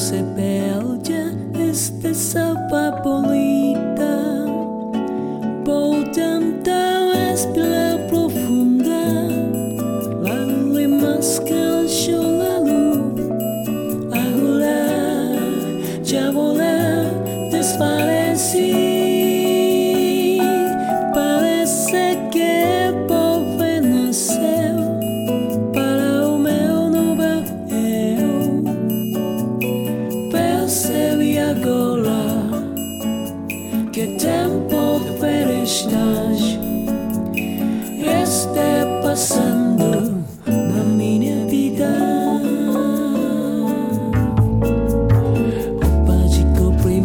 se belja este sapo sapapoli. estás? Este é passando na minha vida. Roupa de cobre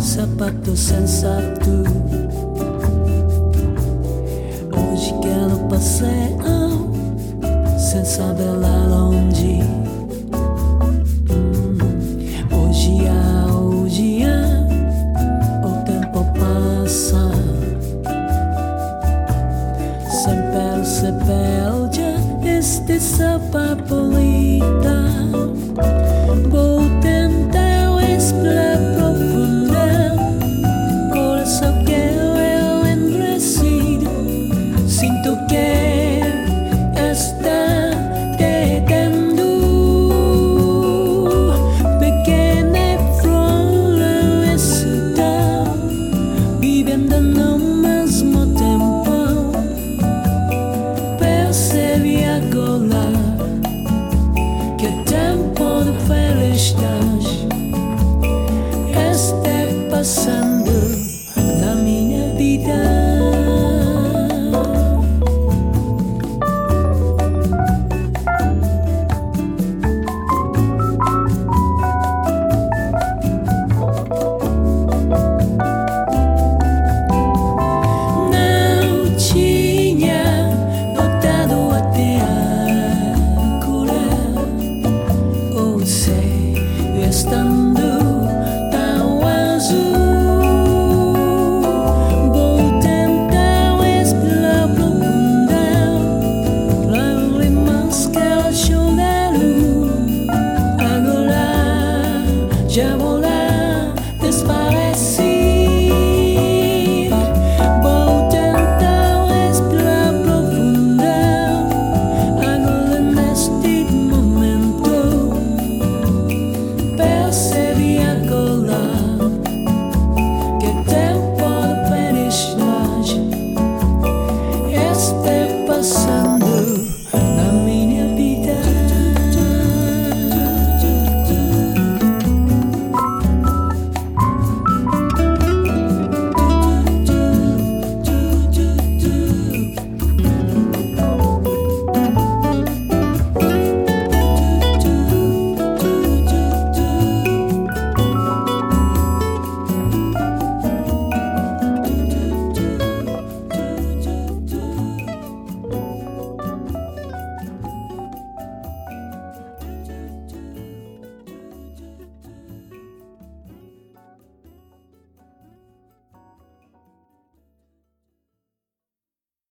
sapato sensato. Hoje quero passear sem saber Sem pèl se pelja este sa papolita Vou tentar explorar profunda Coração que eu enrecido Sinto que minha gola. estamos.